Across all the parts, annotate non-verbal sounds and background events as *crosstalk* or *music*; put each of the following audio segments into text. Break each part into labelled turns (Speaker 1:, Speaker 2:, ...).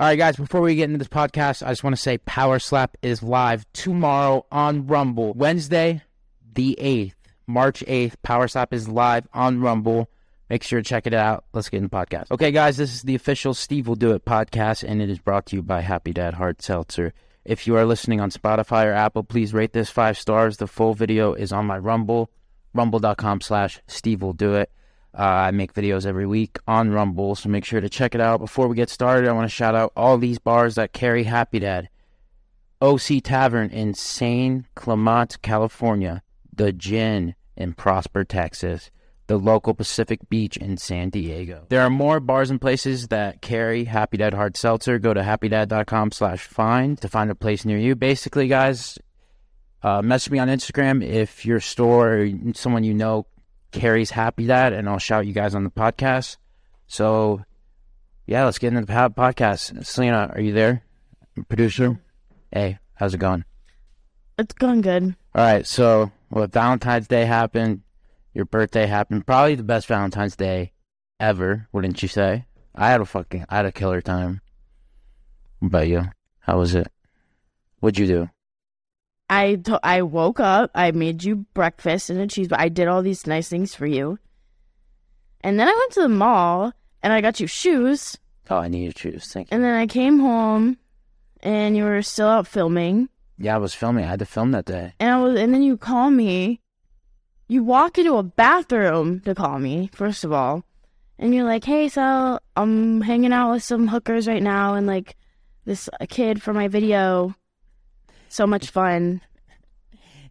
Speaker 1: All right, guys, before we get into this podcast, I just want to say Power Slap is live tomorrow on Rumble. Wednesday, the 8th, March 8th. Power Slap is live on Rumble. Make sure to check it out. Let's get in the podcast. Okay, guys, this is the official Steve Will Do It podcast, and it is brought to you by Happy Dad Hard Seltzer. If you are listening on Spotify or Apple, please rate this five stars. The full video is on my Rumble, rumble.com slash Steve Will Do It. Uh, I make videos every week on Rumble, so make sure to check it out. Before we get started, I want to shout out all these bars that carry Happy Dad. OC Tavern in San Clemente, California. The Gin in Prosper, Texas. The local Pacific Beach in San Diego. There are more bars and places that carry Happy Dad Hard Seltzer. Go to happydad.com slash find to find a place near you. Basically, guys, uh, message me on Instagram if your store or someone you know carries Happy Dad, and I'll shout you guys on the podcast. So, yeah, let's get into the podcast. Selena, are you there? Producer? Hey, how's it going?
Speaker 2: It's going good.
Speaker 1: All right, so well, Valentine's Day happened. Your birthday happened. Probably the best Valentine's Day ever, wouldn't you say? I had a fucking, I had a killer time. What about you? How was it? What'd you do?
Speaker 2: I I woke up. I made you breakfast and a cheese. I did all these nice things for you. And then I went to the mall and I got you shoes.
Speaker 1: Oh, I need to choose. Thank you.
Speaker 2: And then I came home, and you were still out filming.
Speaker 1: Yeah, I was filming. I had to film that day.
Speaker 2: And I was, and then you call me. You walk into a bathroom to call me. First of all, and you're like, "Hey, so I'm hanging out with some hookers right now, and like this kid for my video. So much fun."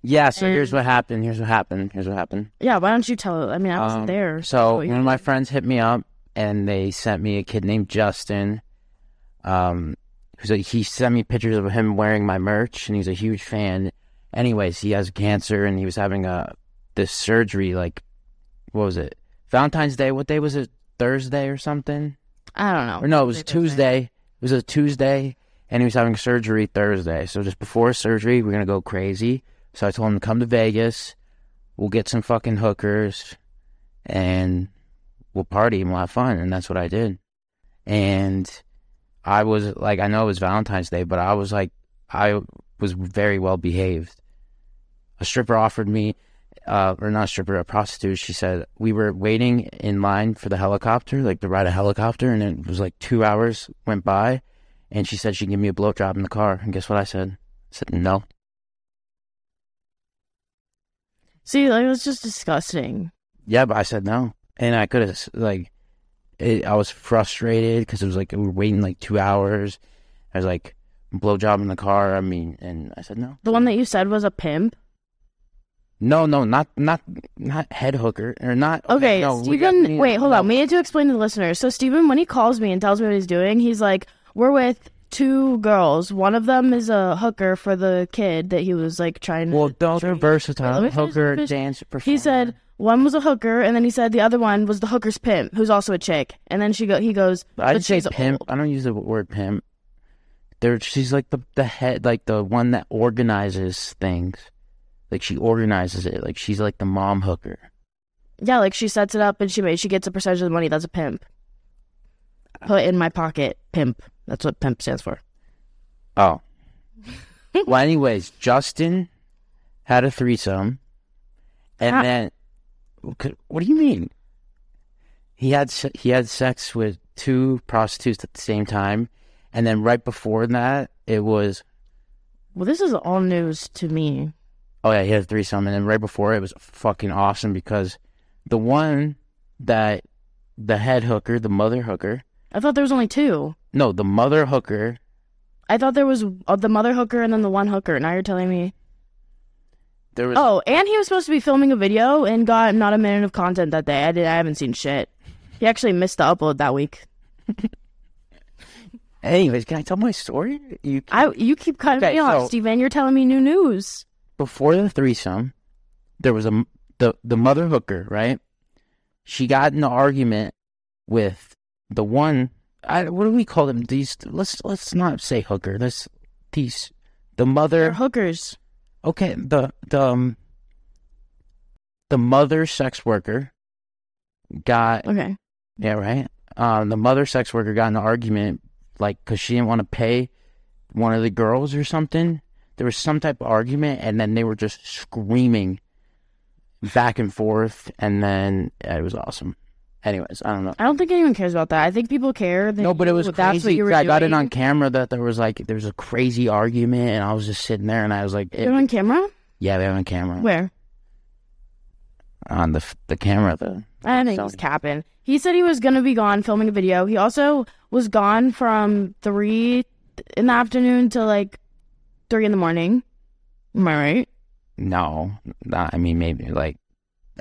Speaker 1: Yeah, so here's what happened. Here's what happened. Here's what happened.
Speaker 2: Yeah, why don't you tell? I mean, I wasn't
Speaker 1: Um,
Speaker 2: there.
Speaker 1: So one of my friends hit me up and they sent me a kid named Justin. Um, who's a, he sent me pictures of him wearing my merch and he's a huge fan. Anyways, he has cancer and he was having a this surgery like what was it? Valentine's Day. What day was it? Thursday or something?
Speaker 2: I don't know.
Speaker 1: Or no, it was
Speaker 2: Thursday.
Speaker 1: Tuesday. It was a Tuesday, and he was having surgery Thursday. So just before surgery, we're gonna go crazy. So I told him to come to Vegas. We'll get some fucking hookers, and we'll party and we'll have fun. And that's what I did. And I was like, I know it was Valentine's Day, but I was like, I was very well behaved. A stripper offered me, uh, or not a stripper, a prostitute. She said we were waiting in line for the helicopter, like to ride a helicopter, and it was like two hours went by, and she said she'd give me a blowjob in the car. And guess what I said? I said no.
Speaker 2: See, like it's just disgusting.
Speaker 1: Yeah, but I said no, and I could have like, it, I was frustrated because it was like we were waiting like two hours. I was like blowjob in the car. I mean, and I said no.
Speaker 2: The one that you said was a pimp.
Speaker 1: No, no, not not not head hooker or not.
Speaker 2: Okay,
Speaker 1: no, got-
Speaker 2: wait, hold
Speaker 1: no.
Speaker 2: on. We need to explain to the listeners. So, Steven, when he calls me and tells me what he's doing, he's like, we're with two girls. One of them is a hooker for the kid that he was like trying to.
Speaker 1: Well, those are versatile. Hooker,
Speaker 2: finish.
Speaker 1: dance,
Speaker 2: he said one was a hooker, and then he said the other one was the hooker's pimp, who's also a chick. And then she go, he goes,
Speaker 1: I
Speaker 2: but
Speaker 1: didn't say pimp.
Speaker 2: old.
Speaker 1: I don't use the word pimp. There, she's like the the head, like the one that organizes things. Like she organizes it. Like she's like the mom hooker.
Speaker 2: Yeah, like she sets it up and she she gets a percentage of the money. That's a pimp. Put in my pocket, pimp. That's what pimp stands for.
Speaker 1: Oh. *laughs* well, anyways, Justin had a threesome, and
Speaker 2: Ah.
Speaker 1: then what do you mean? He had he had sex with two prostitutes at the same time, and then right before that, it was
Speaker 2: Well, this is all news to me.
Speaker 1: oh yeah, he had a threesome, and then right before it was fucking awesome because the one that the head hooker, the mother hooker,
Speaker 2: I thought there was only two.
Speaker 1: No, the mother hooker
Speaker 2: I thought there was uh, the mother hooker and then the one hooker. Now you're telling me.
Speaker 1: there was
Speaker 2: Oh, and he was supposed to be filming a video and got not a minute of content that day. I did. I haven't seen shit. He actually missed the upload that week. *laughs*
Speaker 1: Anyways, can I tell my story? You
Speaker 2: I you keep cutting
Speaker 1: Okay,
Speaker 2: me off,
Speaker 1: so-
Speaker 2: Steven. You're telling me new news.
Speaker 1: before the threesome, there was a the the mother hooker, right? She got in an argument with the one. I what do we call them? These let's let's not say hooker. Let's these the
Speaker 2: They're
Speaker 1: mother.
Speaker 2: hookers.
Speaker 1: Okay, the the um, the mother sex worker got
Speaker 2: Okay.
Speaker 1: yeah right. Um, the mother sex worker got in an argument like because she didn't want to pay one of the girls or something. There was some type of argument, and then they were just screaming back and forth, and then yeah, it was awesome. Anyways, I don't know.
Speaker 2: I don't think anyone cares about that. I think people care. That
Speaker 1: No, but it was
Speaker 2: that's what
Speaker 1: crazy.
Speaker 2: you were
Speaker 1: I got it on camera that there was like there was a crazy argument, and I was just sitting there, and I was like,
Speaker 2: You're on camera?
Speaker 1: "Yeah, they have on camera
Speaker 2: Where?
Speaker 1: on the the camera." The
Speaker 2: I think
Speaker 1: So-
Speaker 2: he's capping. He said he was gonna be gone filming a video. He also was gone from three in the afternoon to like three in the morning. Am I right?
Speaker 1: no, not, I mean maybe like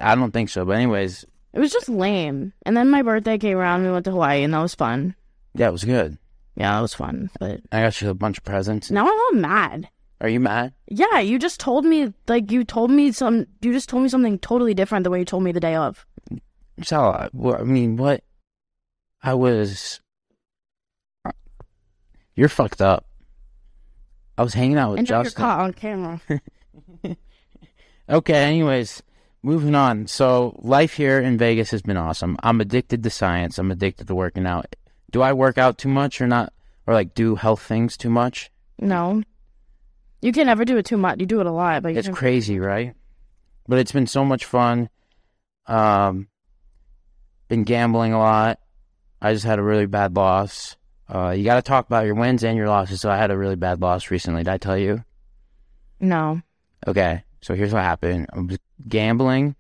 Speaker 1: I don't think so, but anyways,
Speaker 2: It was just lame. And then my birthday came around. We went to Hawaii, and that was fun.
Speaker 1: yeah, it was good.
Speaker 2: Yeah, that was fun. But
Speaker 1: I got you a bunch of presents.
Speaker 2: now I'm all mad.
Speaker 1: Are you mad?
Speaker 2: Yeah, you just told me like you told me some. You just told me something totally different than way you told me the day of.
Speaker 1: So uh, I mean, what? I was. uh, You're fucked up. I was hanging out with
Speaker 2: and now you're caught on camera. *laughs*
Speaker 1: Okay, anyways, moving on. So, life here in Vegas has been awesome. I'm addicted to science. I'm addicted to working out. Do I work out too much or not? Or like do health things too much?
Speaker 2: no, you can never do it too much. You do it a lot, but
Speaker 1: It's
Speaker 2: can-
Speaker 1: crazy, right? But it's been so much fun. Um, been gambling a lot. I just had a really bad loss. Uh, you got to talk about your wins and your losses. So I had a really bad loss recently. Did I tell you?
Speaker 2: no.
Speaker 1: Okay, so here's what happened. I was gambling,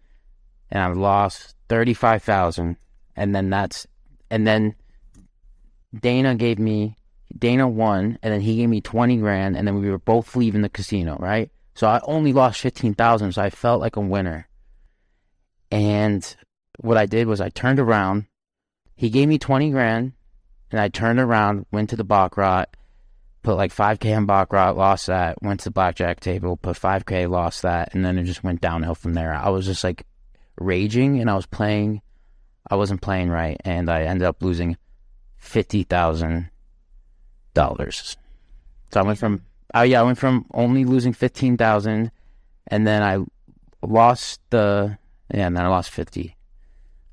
Speaker 1: and I lost thirty five thousand, and then that's, and then Dana gave me, Dana won, and then he gave me twenty grand, and then we were both leaving the casino, right? So I only lost fifteen thousand, so I felt like a winner. And what I did was I turned around. He gave me twenty grand, and I turned around, went to the baccarat, put like 5k on baccarat, lost that, went to the blackjack table, put 5k, lost that, and then it just went downhill from there. I was just like raging, and I was playing, I wasn't playing right, and I ended up losing fifty thousand dollars. So I went from, oh yeah, I went from only losing fifteen thousand, and then I lost the, yeah, and then I lost fifty.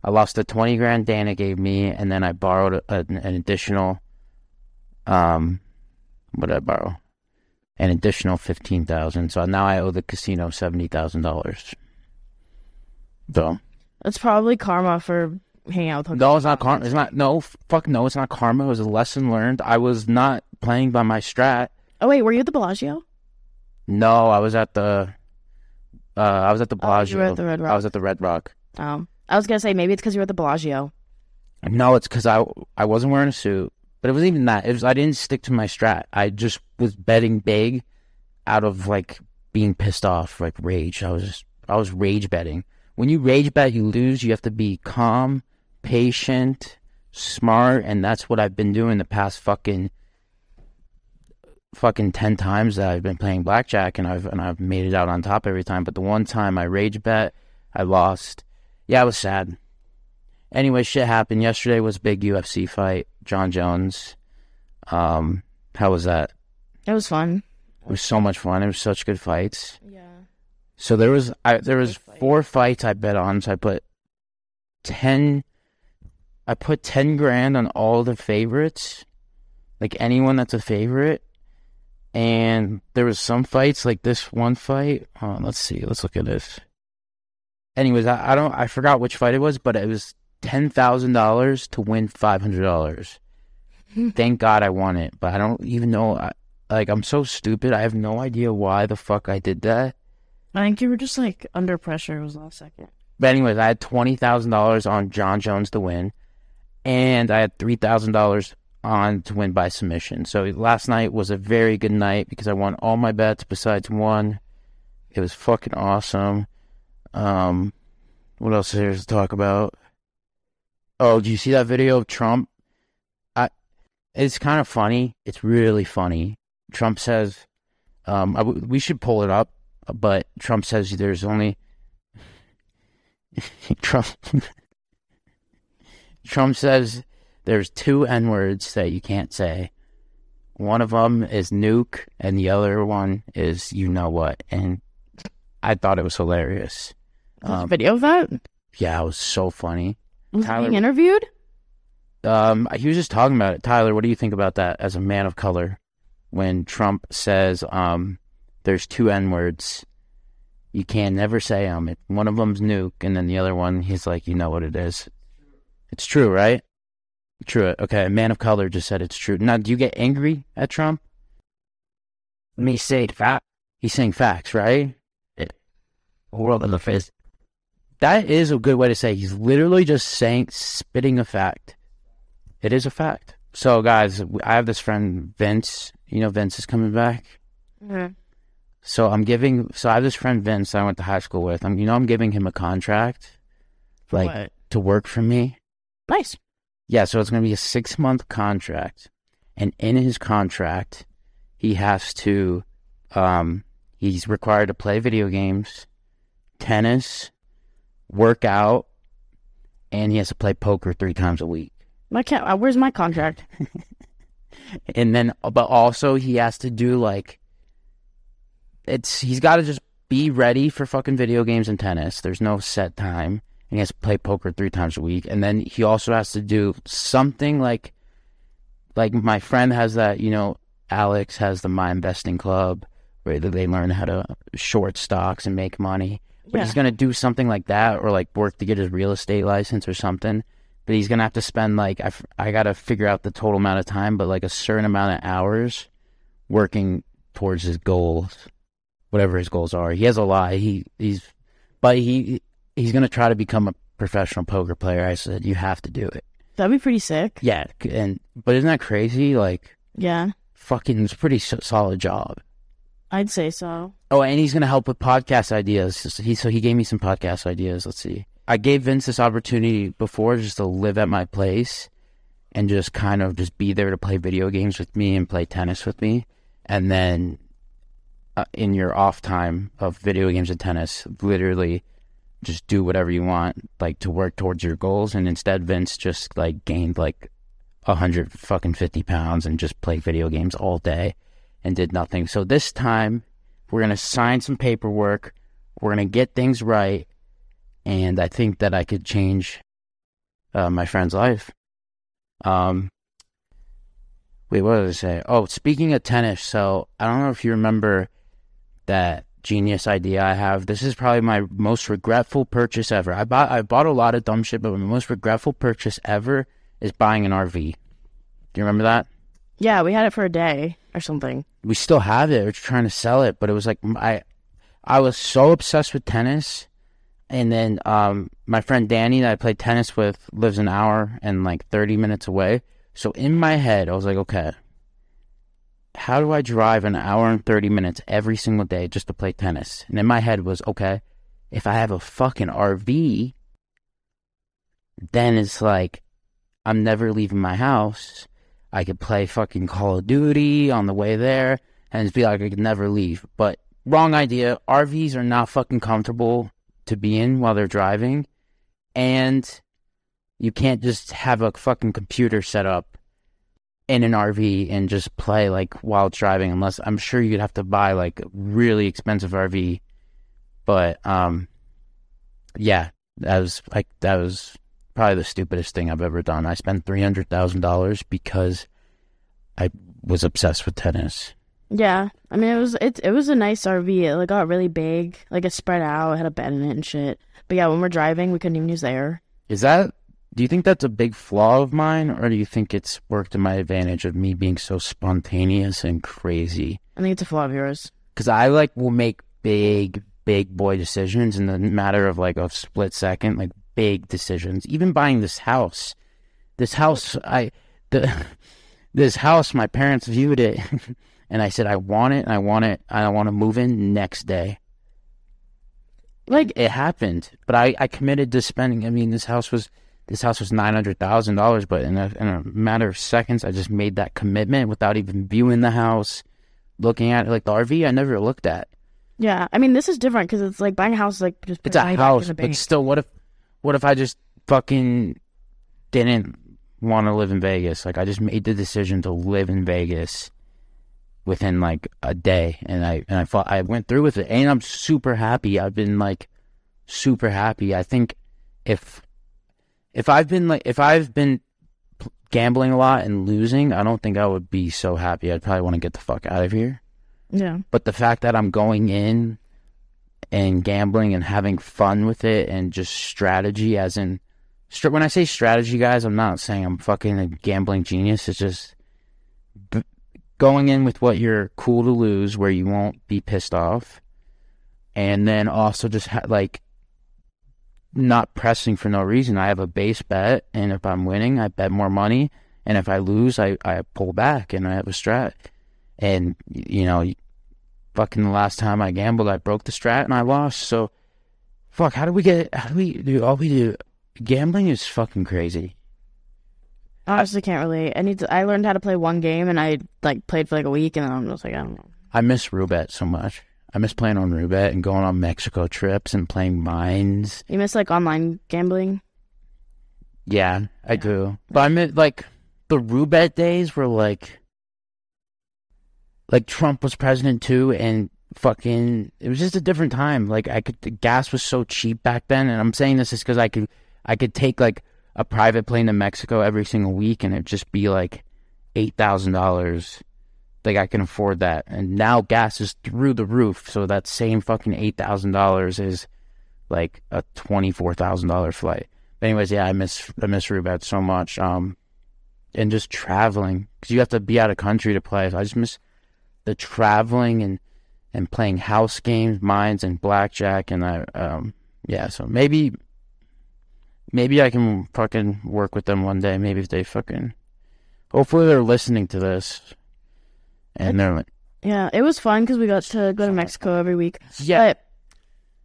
Speaker 1: I lost the twenty grand Dana gave me, and then I borrowed a, an additional, um, what did I borrow? An additional fifteen thousand. So now I owe the casino seventy thousand dollars. So
Speaker 2: It's probably karma for hanging out with
Speaker 1: no, it's not karma. It's not. No, fuck no, it's not karma. It was a lesson learned. I was not playing by my strat.
Speaker 2: Oh wait, were you at the Bellagio?
Speaker 1: No, I was at the. Uh, I was at the
Speaker 2: Oh, you
Speaker 1: Bellagio.
Speaker 2: were at the Red Rock.
Speaker 1: I was at the Red Rock.
Speaker 2: Oh, I was gonna say maybe it's because you were at the Bellagio.
Speaker 1: No, it's because I I wasn't wearing a suit, but it wasn't even that. It was I didn't stick to my strat. I just was betting big, out of like being pissed off, like rage. I was just I was rage betting. When you rage bet, you lose. You have to be calm, patient, smart, and that's what I've been doing the past fucking fucking ten times that I've been playing blackjack, and I've and I've made it out on top every time. But the one time I rage bet, I lost. Yeah, I was sad. Anyway, shit happened. Yesterday was big UFC fight. Jon Jones. Um, how was that?
Speaker 2: It was fun.
Speaker 1: It was so much fun. It was such good fights.
Speaker 2: Yeah.
Speaker 1: So there was I there was
Speaker 2: fight.
Speaker 1: four fights I bet on. So I put ten. I put ten grand on all the favorites, like anyone that's a favorite. And there was some fights like this one fight. On, let's see. Let's look at this. Anyways, I, I don't I forgot which fight it was, but it was ten thousand dollars to win five hundred dollars. *laughs* Thank God I won it, but I don't even know. I, like I'm so stupid. I have no idea why the fuck I did that.
Speaker 2: I think you were just like under pressure. It was last second.
Speaker 1: But anyways, I had twenty thousand dollars on Jon Jones to win, and I had three thousand dollars on to win by submission. So last night was a very good night because I won all my bets besides one. It was fucking awesome. Um, what else is there to talk about? Oh, do you see that video of Trump? I, it's kind of funny. It's really funny. Trump says, um, I w- we should pull it up, but Trump says there's only *laughs* Trump *laughs* Trump says there's two N words that you can't say. One of them is nuke, and the other one is you know what. And I thought it was hilarious. Um,
Speaker 2: video of that.
Speaker 1: yeah, it was so funny.
Speaker 2: Was he
Speaker 1: Tyler-
Speaker 2: being interviewed?
Speaker 1: Um, he was just talking about it. Tyler, what do you think about that as a man of color? When Trump says, um, there's two N words, you can never say them. If one of them's nuke, and then the other one, he's like, you know what it is. It's true, right? True. Okay, a man of color just said it's true. Now, do you get angry at Trump?
Speaker 3: Me say fact.
Speaker 1: He's saying facts, right?
Speaker 3: World in the face.
Speaker 1: That is a good way to say. He's literally just saying, spitting a fact. It is a fact. So, guys, I have this friend Vince. You know, Vince is coming back.
Speaker 2: Mm-hmm.
Speaker 1: So I'm giving. So I have this friend Vince that I went to high school with. I'm, you know, I'm giving him a contract, like
Speaker 2: What?
Speaker 1: to work for me.
Speaker 2: Nice.
Speaker 1: Yeah. So it's going to be a six month contract, and in his contract, he has to, um, he's required to play video games, tennis, work out, and he has to play poker three times a week.
Speaker 2: My ca- uh, where's my contract? *laughs*
Speaker 1: and then but also he has to do like it's he's got to just be ready for fucking video games and tennis there's no set time and he has to play poker three times a week and then he also has to do something like like my friend has that you know alex has the my investing club where they learn how to short stocks and make money but he's gonna do something like that or like work to get his real estate license or something but he's gonna have to spend like I, f- I gotta figure out the total amount of time but like a certain amount of hours working towards his goals whatever his goals are. He has a lot. He he's but he he's gonna try to become a professional poker player. I said you have to do it.
Speaker 2: That'd be pretty sick.
Speaker 1: yeah and but isn't that crazy? Like
Speaker 2: Yeah,
Speaker 1: fucking it's pretty so- solid job
Speaker 2: I'd say so.
Speaker 1: Oh, and he's gonna help with podcast ideas. So he so he gave me some podcast ideas. Let's see. I gave Vince this opportunity before just to live at my place and just kind of just be there to play video games with me and play tennis with me, and then uh, in your off time of video games and tennis, literally just do whatever you want, like to work towards your goals. And instead, Vince just like gained like a hundred fucking fifty pounds and just played video games all day and did nothing. So this time we're gonna sign some paperwork. We're gonna get things right, and I think that I could change uh, my friend's life. Um, wait, what did I say? Oh, speaking of tennis, so I don't know if you remember that genius idea I have. This is probably my most regretful purchase ever. I bought I bought a lot of dumb shit, but my most regretful purchase ever is buying an RV. Do you remember that?
Speaker 2: Yeah, we had it for a day or something.
Speaker 1: we still have it. We're trying to sell it, but it was like I, I was so obsessed with tennis, and then um, my friend Danny that I played tennis with lives an hour and like thirty minutes away. So in my head, I was like, okay, how do I drive an hour and thirty minutes every single day just to play tennis? And in my head was, okay, if I have a fucking RV, then it's like I'm never leaving my house. I could play fucking Call of Duty on the way there and be like I could never leave. But wrong idea. RVs are not fucking comfortable to be in while they're driving. And you can't just have a fucking computer set up in an RV and just play like while driving unless I'm sure you'd have to buy like a really expensive RV. But um yeah, that was like that was probably the stupidest thing I've ever done. I spent three hundred thousand dollars because I was obsessed with tennis.
Speaker 2: Yeah, I mean it was it it was a nice RV. It like, got really big, like it spread out, it had a bed in it and shit. But yeah, when we're driving, we couldn't even use the air.
Speaker 1: Is that? Do you think that's a big flaw of mine, or do you think it's worked to my advantage of me being so spontaneous and crazy?
Speaker 2: I think it's a flaw of yours.
Speaker 1: Because I like will make big, big boy decisions in the matter of like a split second, like big decisions. Even buying this house, this house, I the *laughs* this house, my parents viewed it, *laughs* and I said I want it, and I want it, and I want to move in next day.
Speaker 2: Like
Speaker 1: It happened, but I I committed to spending. I mean, this house was this house was nine hundred thousand dollars, but in a in a matter of seconds, I just made that commitment without even viewing the house, looking at it. Like the RV, I never looked at.
Speaker 2: yeah, I mean this is different because it's like buying a house is like just
Speaker 1: It's a house, but still, what if what if I just fucking didn't want to live in Vegas? Like I just made the decision to live in Vegas within like a day, and I and I thought I went through with it, and I'm super happy. I've been like super happy. I think if if I've been like if I've been gambling a lot and losing, I don't think I would be so happy. I'd probably want to get the fuck out of here.
Speaker 2: Yeah.
Speaker 1: But the fact that I'm going in and gambling and having fun with it and just strategy, as in, when I say strategy, guys, I'm not saying I'm fucking a gambling genius. It's just going in with what you're cool to lose, where you won't be pissed off, and then also just ha- like not pressing for no reason. I have a base bet, and if I'm winning, I bet more money, and if I lose, I I pull back, and I have a strat. And you know, fucking the last time I gambled, I broke the strat and I lost. So, fuck, how do we get? How do we do? All we do, gambling is fucking crazy.
Speaker 2: I honestly, can't relate. I need to. I learned how to play one game, and I like played for like a week, and then I'm just like, I don't know.
Speaker 1: I miss roulette so much. I miss playing on roulette and going on Mexico trips and playing mines.
Speaker 2: You miss like online gambling.
Speaker 1: Yeah, I do. But I meant like the roulette days were like, like Trump was president too, and fucking, it was just a different time. Like I could, the gas was so cheap back then, and I'm saying this is because I could, I could take like a private plane to Mexico every single week, and it'd just be like eight thousand dollars. Like I can afford that, and now gas is through the roof. So that same fucking eight thousand dollars is like a twenty four thousand dollar flight. But anyways, yeah, I miss I miss roulette so much. Um, and just traveling because you have to be out of country to play. So I just miss the traveling and and playing house games, mines, and blackjack. And I um yeah, so maybe maybe I can fucking work with them one day. Maybe if they fucking hopefully they're listening to this and they're like
Speaker 2: Yeah, it was fun because we got to go to Mexico every week.
Speaker 1: yeah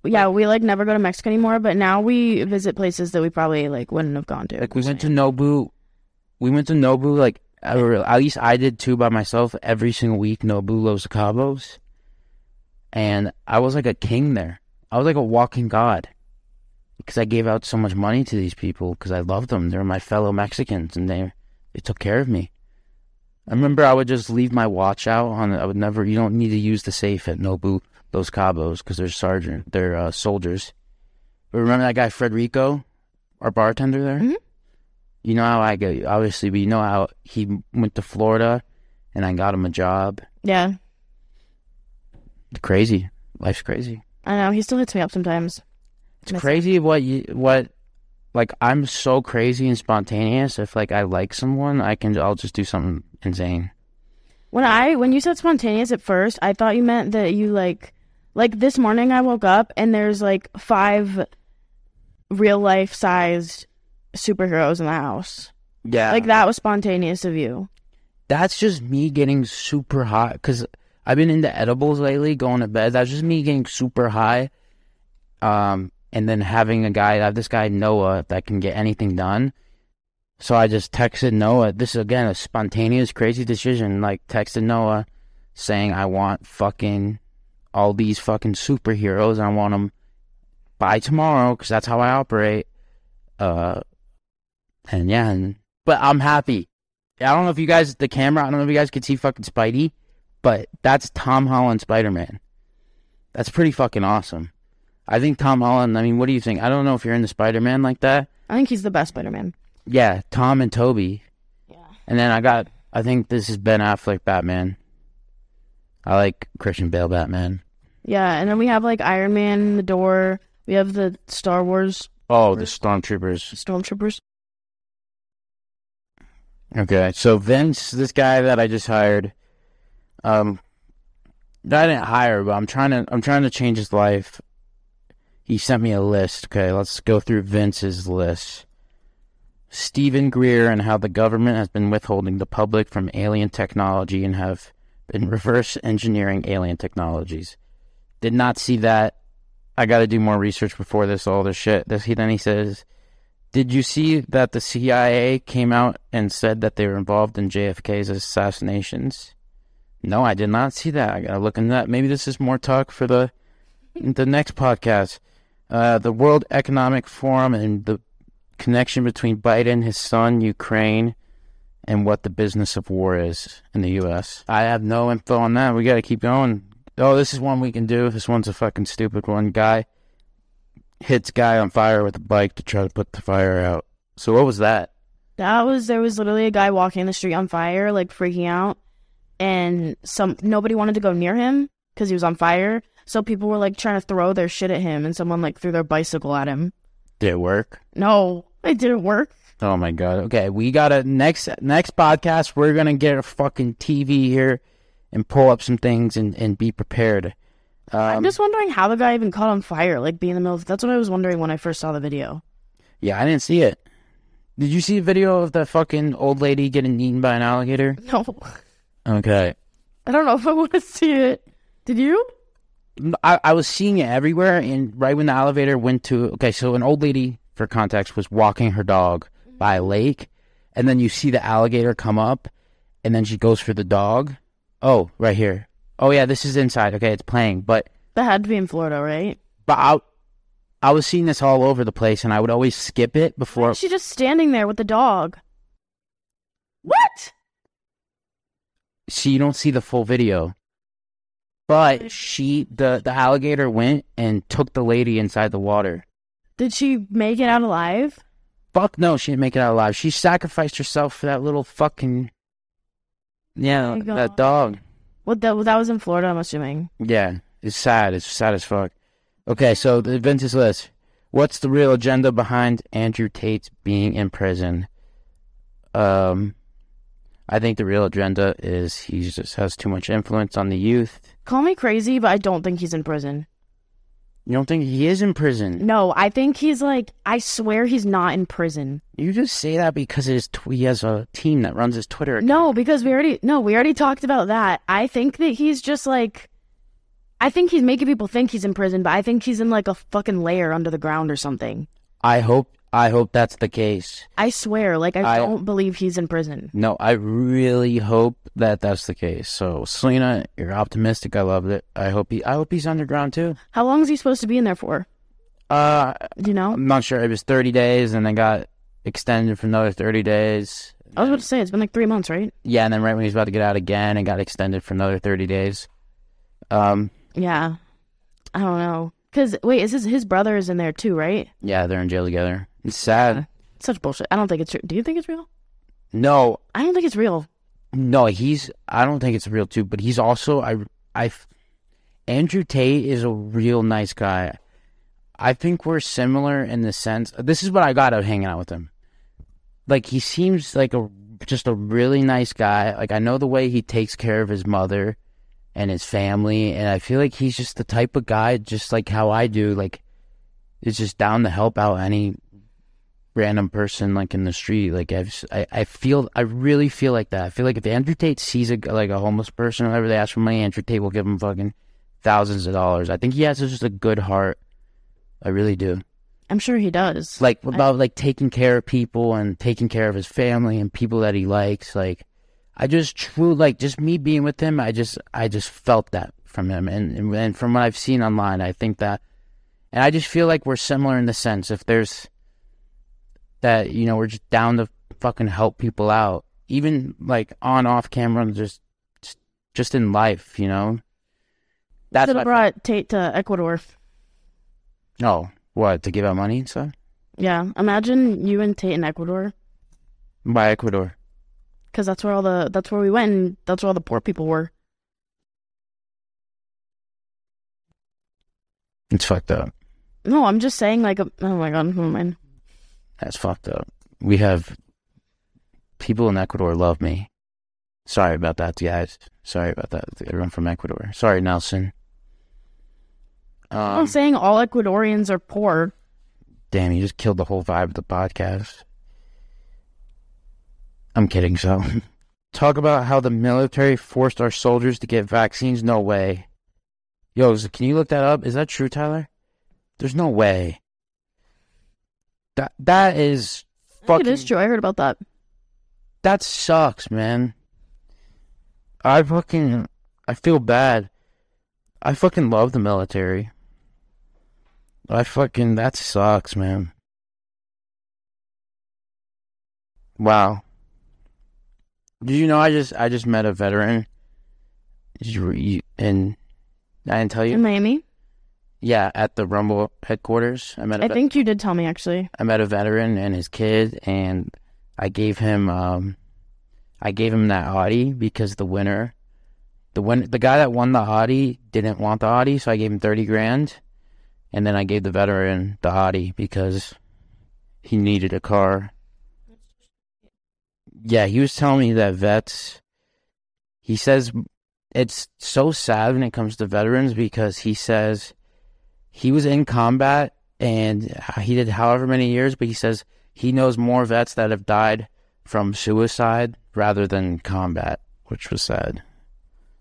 Speaker 2: But yeah, we like never go to Mexico anymore. But now we visit places that we probably like wouldn't have gone to.
Speaker 1: Like we went to Nobu, we went to Nobu like at least I did too by myself every single week. Nobu Los Cabos, and I was like a king there. I was like a walking god because I gave out so much money to these people because I loved them. They're my fellow Mexicans, and they they took care of me. I remember I would just leave my watch out on. I would never. You don't need to use the safe at Nobu Los Cabos because they're sergeant. They're uh, soldiers. But remember that guy Frederico, our bartender there.
Speaker 2: Mhm.
Speaker 1: You know how I go, obviously, but you know how he went to Florida, and I got him a job.
Speaker 2: Yeah,
Speaker 1: Crazy, life's crazy.
Speaker 2: I know. He still hits me up sometimes.
Speaker 1: It's
Speaker 2: Miss-
Speaker 1: crazy what you what like I'm so crazy and spontaneous. If like I like someone, I can I'll just do something insane.
Speaker 2: When I when you said spontaneous at first, I thought you meant that you like like this morning I woke up and there's like five real life sized superheroes in the house.
Speaker 1: Yeah,
Speaker 2: Like that was spontaneous of you.
Speaker 1: that's just me getting super high because I've been into edibles lately, going to bed. That's just me getting super high. Um, and then having a guy, I have this guy Noah that can get anything done. So I just texted Noah. This is again a spontaneous, crazy decision. Like texted Noah, saying I want fucking all these fucking superheroes. And I want them by tomorrow because that's how I operate. Uh, and yeah, and, but I'm happy. I don't know if you guys, the camera, I don't know if you guys could see fucking Spidey, but that's Tom Holland Spider Man. That's pretty fucking awesome. I think Tom Holland, I mean, what do you think? I don't know if you're into Spider Man like that.
Speaker 2: I think he's the best Spider Man.
Speaker 1: Yeah, Tom and Tobey.
Speaker 2: Yeah.
Speaker 1: And then I got, I think this is Ben Affleck Batman. I like Christian Bale Batman.
Speaker 2: Yeah, and then we have like Iron Man, the door. We have the Star Wars
Speaker 1: Oh, the Stormtroopers.
Speaker 2: stormtroopers.
Speaker 1: Okay, so Vince, this guy that I just hired, um, I didn't hire, but I'm trying to, I'm trying to change his life. He sent me a list. Okay, let's go through Vince's list. Steven Greer and how the government has been withholding the public from alien technology and have been reverse engineering alien technologies. Did not see that. I got to do more research before this. All this shit. This he then he says. Did you see that the CIA came out and said that they were involved in JFK's assassinations? No, I did not see that. I gotta look into that. Maybe this is more talk for the the next podcast. Uh, the World Economic Forum and the connection between Biden, his son, Ukraine, and what the business of war is in the U.S. I have no info on that. We gotta keep going. Oh, this is one we can do. This one's a fucking stupid one. Guy hits guy on fire with a bike to try to put the fire out. So what was that?
Speaker 2: That was there was literally a guy walking the street on fire, like freaking out, and some nobody wanted to go near him because he was on fire. So people were like trying to throw their shit at him, and someone like threw their bicycle at him.
Speaker 1: Did it work?
Speaker 2: No, it didn't work.
Speaker 1: Oh my god. Okay, we got a next next podcast. We're gonna get a fucking TV here and pull up some things and, and be prepared.
Speaker 2: I'm
Speaker 1: Um,
Speaker 2: just wondering how the guy even caught on fire, like being in the middle. Of, that's what I was wondering when I first saw the video.
Speaker 1: yeah, I didn't see it. Did you see a video of the fucking old lady getting eaten by an alligator? *laughs*
Speaker 2: No,
Speaker 1: Okay.
Speaker 2: I don't know if I want to see it. Did you?
Speaker 1: I, I was seeing it everywhere, and right when the elevator went to okay, so an old lady, for context, was walking her dog by a lake, and then you see the alligator come up, and then she goes for the dog. Oh, right here. Oh yeah, this is inside. Okay, it's playing, but
Speaker 2: That had to be in Florida, right?
Speaker 1: but I, I was seeing this all over the place, and I would always skip it before.
Speaker 2: She's just standing there with the dog. What?
Speaker 1: See, you don't see the full video, but she, the the alligator went and took the lady inside the water.
Speaker 2: Did she make it out alive?
Speaker 1: Fuck no, she didn't make it out alive. She sacrificed herself for that little fucking yeah,
Speaker 2: Oh
Speaker 1: that dog.
Speaker 2: What that that was in Florida, I'm assuming.
Speaker 1: Yeah, it's sad. It's sad as fuck. Okay, so the is list. What's the real agenda behind Andrew Tate's being in prison? Um, I think the real agenda is he just has too much influence on the youth.
Speaker 2: Call me crazy, but I don't think he's in prison.
Speaker 1: You don't think he is in prison?
Speaker 2: No, I think he's like I swear he's not in prison.
Speaker 1: You just say that because his tw- he has a team that runs his Twitter. account.
Speaker 2: No, because we already no, we already talked about that. I think that he's just like I think he's making people think he's in prison, but I think he's in like a fucking lair under the ground or something.
Speaker 1: I hope I hope that's the case.
Speaker 2: I swear, like I,
Speaker 1: I-
Speaker 2: don't believe he's in prison.
Speaker 1: No, I really hope that that's the case. So, Selena, you're optimistic. I love it. I hope he. I hope he's underground too.
Speaker 2: How long is he supposed to be in there for?
Speaker 1: Uh,
Speaker 2: Do you know?
Speaker 1: I'm not sure. It was 30 days, and then got extended for another 30 days.
Speaker 2: I was about to say it's been like three months, right?
Speaker 1: Yeah, and then right when he was about to get out again, it got extended for another 30 days. Um,
Speaker 2: Yeah, I don't know. Cause wait, is his his brother is in there too, right?
Speaker 1: yeah, they're in jail together. It's sad.
Speaker 2: Uh, it's Such bullshit. I don't think it's. re- Do you think it's real?
Speaker 1: No,
Speaker 2: I don't think it's real.
Speaker 1: no, he's. I don't think it's real too, but he's also. I. I. Andrew Tate is a real nice guy. I think we're similar in the sense. This is what I got out of hanging out with him. Like he seems like a just a really nice guy. Like I know the way he takes care of his mother and his family, and I feel like he's just the type of guy, just like how I do. Like, is just down to help out any random person like in the street. Like I've, I, I feel, I really feel like that. I feel like if Andrew Tate sees a like a homeless person, or whatever they ask for money, Andrew Tate will give them fucking thousands of dollars. I think he has just a good heart. I really do.
Speaker 2: I'm sure he does.
Speaker 1: Like about like taking care of people and taking care of his family and people that he likes. Like I just true like just me being with him. I just I just felt that from him and, and from what I've seen online, I think that, and I just feel like we're similar in the sense if there's that you know we're just down to fucking help people out, even like on off camera, just just, in life, you know. That's
Speaker 2: Should
Speaker 1: what
Speaker 2: have brought Tate to Ecuador.
Speaker 1: felt. Oh, what to give out money and stuff?
Speaker 2: Yeah, imagine you and Tate in Ecuador,
Speaker 1: By Ecuador.
Speaker 2: because that's where all the that's where we went. and That's where all the poor people were.
Speaker 1: It's fucked up.
Speaker 2: No, I'm just saying. Like, oh my god, never mind.
Speaker 1: That's fucked up. We have people in Ecuador love me. Sorry about that, guys. Sorry about that. Everyone from Ecuador. Sorry, Nelson.
Speaker 2: I'm
Speaker 1: Um,
Speaker 2: saying all Ecuadorians are poor.
Speaker 1: damn, you just killed the whole vibe of the podcast. I'm kidding, so. *laughs* Talk about how the military forced our soldiers to get vaccines? No way. Yo, can you look that up? Is that true, Tyler? There's no way. That that is fucking.
Speaker 2: It is true. I heard about that.
Speaker 1: that sucks, man. I fucking I feel bad. I fucking love the military. I fucking that sucks, man. Wow. Did you know I just I just met a veteran? Did you, you and I didn't tell you?
Speaker 2: In Miami,
Speaker 1: yeah, at the Rumble headquarters. I met a
Speaker 2: I
Speaker 1: vet-
Speaker 2: think you did tell me actually.
Speaker 1: I met a veteran and his kid, and I gave him um, I gave him that Audi because the winner, the win, the guy that won the Audi didn't want the Audi, so I gave him thirty grand, and then I gave the veteran the Audi because he needed a car. Yeah, he was telling me that vets. He says it's so sad when it comes to veterans because he says he was in combat and uh, he did however many years, but he says he knows more vets that have died from suicide rather than combat, which was sad.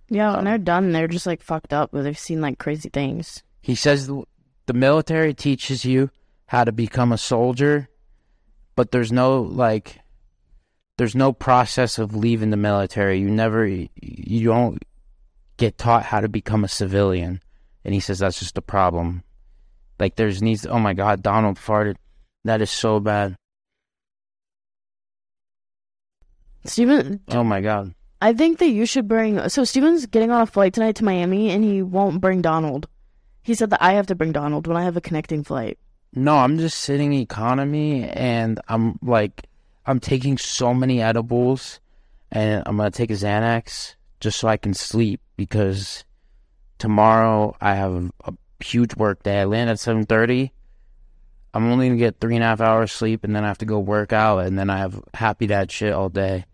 Speaker 2: Yeah, when um, they're done, they're just like fucked up, but they've seen like crazy things.
Speaker 1: He says the, the military teaches you how to become a soldier, but there's no like there's no process of leaving the military. You never you don't get taught how to become a civilian. And he says that's just a problem. Like there's needs oh my god, Donald farted. That is so bad.
Speaker 2: Steven,
Speaker 1: Oh my god.
Speaker 2: I think that you should bring. So Steven's getting on a flight tonight to Miami, and he won't bring Donald. He said that I have to bring Donald when I have a connecting flight.
Speaker 1: No, I'm just sitting economy and I'm like I'm taking so many edibles and I'm gonna take a Xanax just so I can sleep because tomorrow I have a huge work day. I land at seven thirty. I'm only gonna get three and a half hours sleep and then I have to go work out and then I have happy dad shit all day.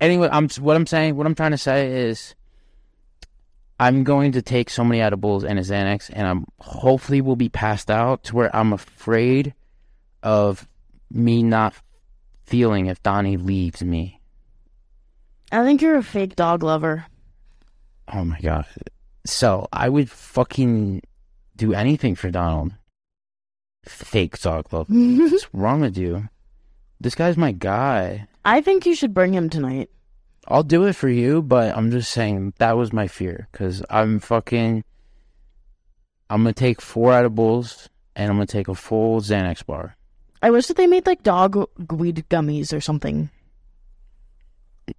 Speaker 1: Anyway, I'm what I'm saying, what I'm trying to say is I'm going to take so many edibles and a Xanax, and I'm hopefully will be passed out to where I'm afraid of me not feeling if Donnie leaves me.
Speaker 2: I think you're a fake dog lover.
Speaker 1: Oh my god! So I would fucking do anything for Donald. Fake dog love. *laughs* What's wrong with you? This guy's my guy.
Speaker 2: I think you should bring him tonight.
Speaker 1: I'll do it for you, but I'm just saying that was my fear because I'm fucking. I'm gonna take four edibles and I'm gonna take a full Xanax bar.
Speaker 2: I wish that they made like dog weed gummies or something.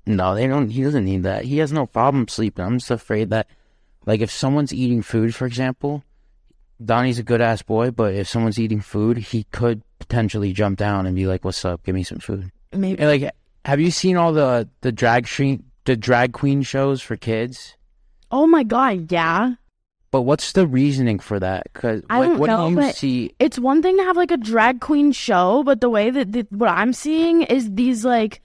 Speaker 1: No, they don't. He doesn't need that. He has no problem sleeping. I'm just afraid that, like, if someone's eating food, for example, Donnie's a good ass boy, but if someone's eating food, he could potentially jump down and be like, "What's up? Give me some food."
Speaker 2: Maybe
Speaker 1: And, like, have you seen all the the drag street the drag queen shows for kids?
Speaker 2: Oh my god, yeah.
Speaker 1: But what's the reasoning for that? Because
Speaker 2: I
Speaker 1: like,
Speaker 2: don't
Speaker 1: what
Speaker 2: know,
Speaker 1: do you
Speaker 2: but-
Speaker 1: see?
Speaker 2: It's one thing to have like a drag queen show, but the way that that what I'm seeing is these like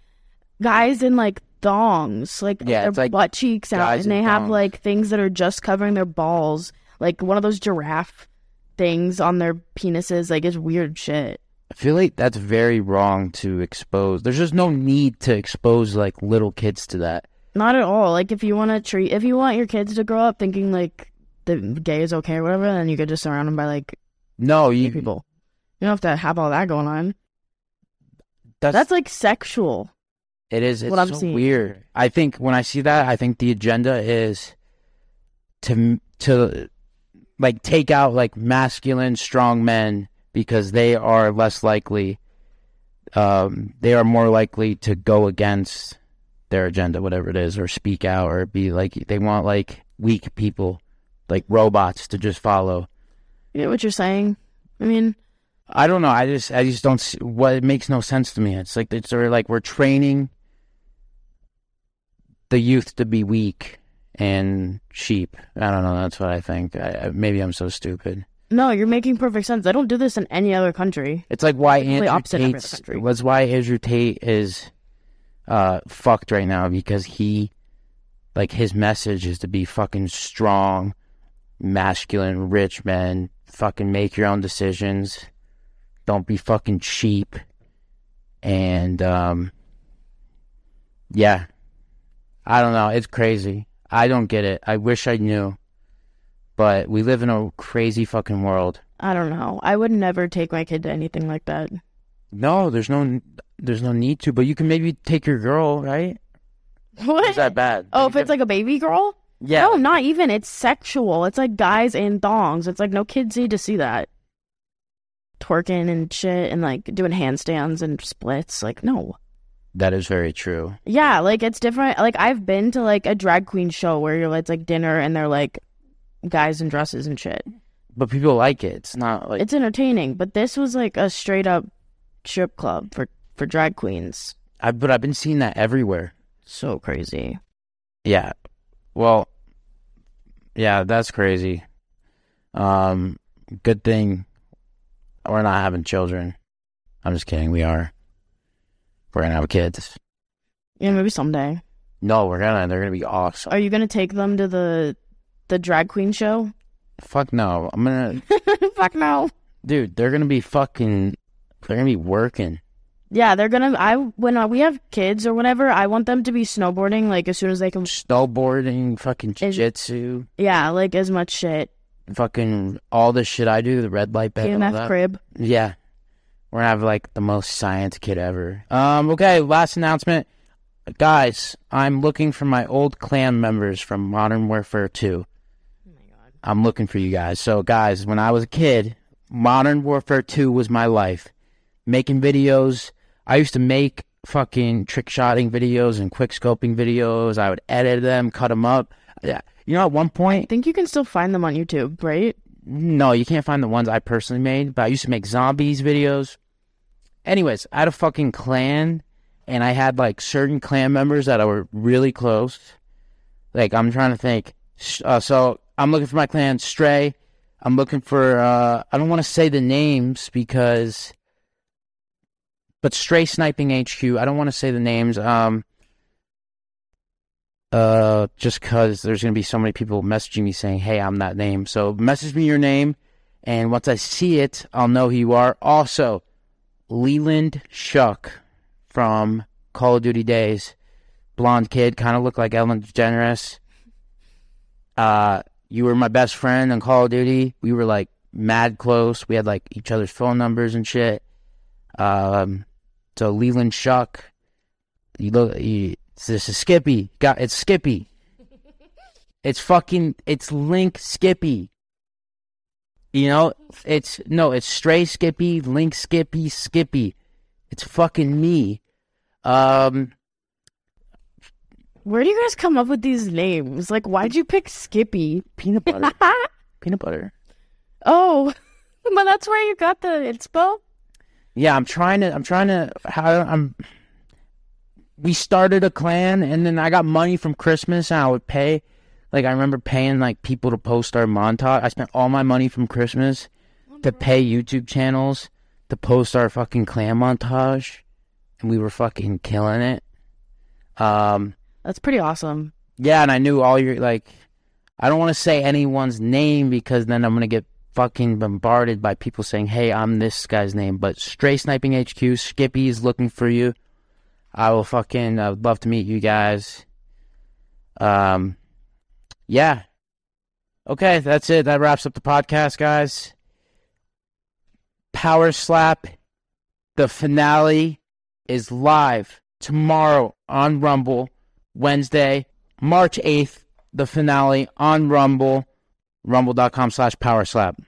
Speaker 2: guys in like thongs, like
Speaker 1: Yeah,
Speaker 2: their
Speaker 1: like
Speaker 2: butt cheeks out, and they have
Speaker 1: thongs.
Speaker 2: like things that are just covering their balls, like one of those giraffe things on their penises. Like it's weird shit.
Speaker 1: I feel like that's very wrong to expose. There's just no need to expose like little kids to that.
Speaker 2: Not at all. Like if you want to treat, if you want your kids to grow up thinking like the gay is okay or whatever, then you could just surround them by like
Speaker 1: No, you
Speaker 2: people. You don't have to have all that going on.
Speaker 1: That's,
Speaker 2: That's like sexual.
Speaker 1: It is. It's
Speaker 2: what I'm
Speaker 1: so
Speaker 2: seeing.
Speaker 1: weird. I think when I see that, I think the agenda is to to like take out like masculine, strong men because they are less likely. Um, they are more likely to go against their agenda, whatever it is, or speak out, or be like they want like weak people, like robots, to just follow.
Speaker 2: You get what you're saying? I mean,
Speaker 1: I don't know. I just I just don't see what it makes no sense to me. It's like it's sort of like we're training the youth to be weak and cheap. I don't know. That's what I think. I, I, maybe I'm so stupid.
Speaker 2: no, you're making perfect sense. I don't do this in any other country.
Speaker 1: It's like why Andrew
Speaker 2: opposite in every other
Speaker 1: Tate's
Speaker 2: country.
Speaker 1: was why Andrew Tate is uh fucked right now because he like his message is to be fucking strong, masculine, rich men. Fucking make your own decisions. Don't be fucking cheap. And um yeah. I don't know. It's crazy. I don't get it. I wish I knew. But we live in a crazy fucking world.
Speaker 2: I don't know. I would never take my kid to anything like that.
Speaker 1: No, there's no there's no need to, but you can maybe take your girl, right? *laughs*
Speaker 2: What?
Speaker 1: Is that bad?
Speaker 2: oh, if it's like a baby girl?
Speaker 1: yeah,
Speaker 2: No, not even. It's sexual. It's like guys in thongs. It's like no kids need to see that. Twerking and shit and like doing handstands and splits. Like, no.
Speaker 1: That is very true.
Speaker 2: Yeah, like it's different. Like I've been to like a drag queen show where you're like, it's like dinner and they're like guys in dresses and shit.
Speaker 1: But people like it. It's not like
Speaker 2: It's entertaining, but this was like a straight up strip club for for drag queens.
Speaker 1: I, but I've been seeing that everywhere.
Speaker 2: So crazy.
Speaker 1: Yeah. Well, yeah, that's crazy. Um, good thing we're not having children. I'm just kidding. We are. We're gonna have kids.
Speaker 2: Yeah, maybe someday.
Speaker 1: No, we're gonna. They're gonna be awesome.
Speaker 2: Are you gonna take them to the the drag queen show?
Speaker 1: Fuck no. I'm gonna, *laughs*
Speaker 2: Fuck no.
Speaker 1: dude. They're gonna be fucking. They're gonna be working.
Speaker 2: Yeah, they're gonna. I when we have kids or whatever, I want them to be snowboarding like as soon as they can.
Speaker 1: Snowboarding, fucking jiu-jitsu,
Speaker 2: Yeah, like as much shit.
Speaker 1: fucking all the shit I do. The red light bed.
Speaker 2: EMF
Speaker 1: that.
Speaker 2: crib.
Speaker 1: Yeah. We're gonna have like the most science kid ever. Um, okay, last announcement. Guys, I'm looking for my old clan members from Modern Warfare 2. Oh my god. I'm looking for you guys. So guys, when I was a kid, Modern Warfare 2 was my life. Making videos. I used to make fucking trick shotting videos and quick scoping videos. I would edit them, cut them up. Yeah. You know, at one point,
Speaker 2: I think you can still find them on YouTube, right?
Speaker 1: no, you can't find the ones I personally made, but I used to make zombies videos. Anyways, I had a fucking clan, and I had like certain clan members that I were really close. Like I'm trying to think. Uh, so I'm looking for my clan Stray. I'm looking for. Uh, I don't want to say the names because, but Stray Sniping HQ. I don't want to say the names. Um. Uh, just cause there's gonna be so many people messaging me saying, "Hey, I'm that name." So message me your name, and once I see it, I'll know who you are. Also, Leland Shuck from Call of Duty days, blonde kid, kind of looked like Ellen DeGeneres. Uh, you were my best friend on Call of Duty. We were like mad close. We had like each other's phone numbers and shit. Um, so Leland Shuck, you look, you, this is Skippy. Got it's Skippy. It's fucking it's Link Skippy. You know, it's no, it's Stray Skippy, Link Skippy, Skippy. It's fucking me. Um,
Speaker 2: Where do you guys come up with these names? Like, why'd you pick Skippy?
Speaker 1: peanut butter, *laughs* peanut butter.
Speaker 2: oh, *laughs* well, that's where you got the inspo.
Speaker 1: Yeah, I'm trying to. I'm trying to. How I'm. We started a clan, and then I got money from Christmas, and I would pay. Like I remember paying like people to post our montage. I spent all my money from Christmas to pay YouTube channels to post our fucking clan montage, and we were fucking killing it. Um,
Speaker 2: That's pretty awesome.
Speaker 1: yeah, and I knew all your like. I don't want to say anyone's name because then I'm gonna get fucking bombarded by people saying, "Hey, I'm this guy's name." But Stray Sniping HQ, Skippy is looking for you. I will fucking. I would love to meet you guys. Um, yeah. Okay, that's it. That wraps up the podcast, guys. Power Slap, the finale is live tomorrow on Rumble. Wednesday, March 8th, the finale on Rumble. Rumble.com slash Power Slap.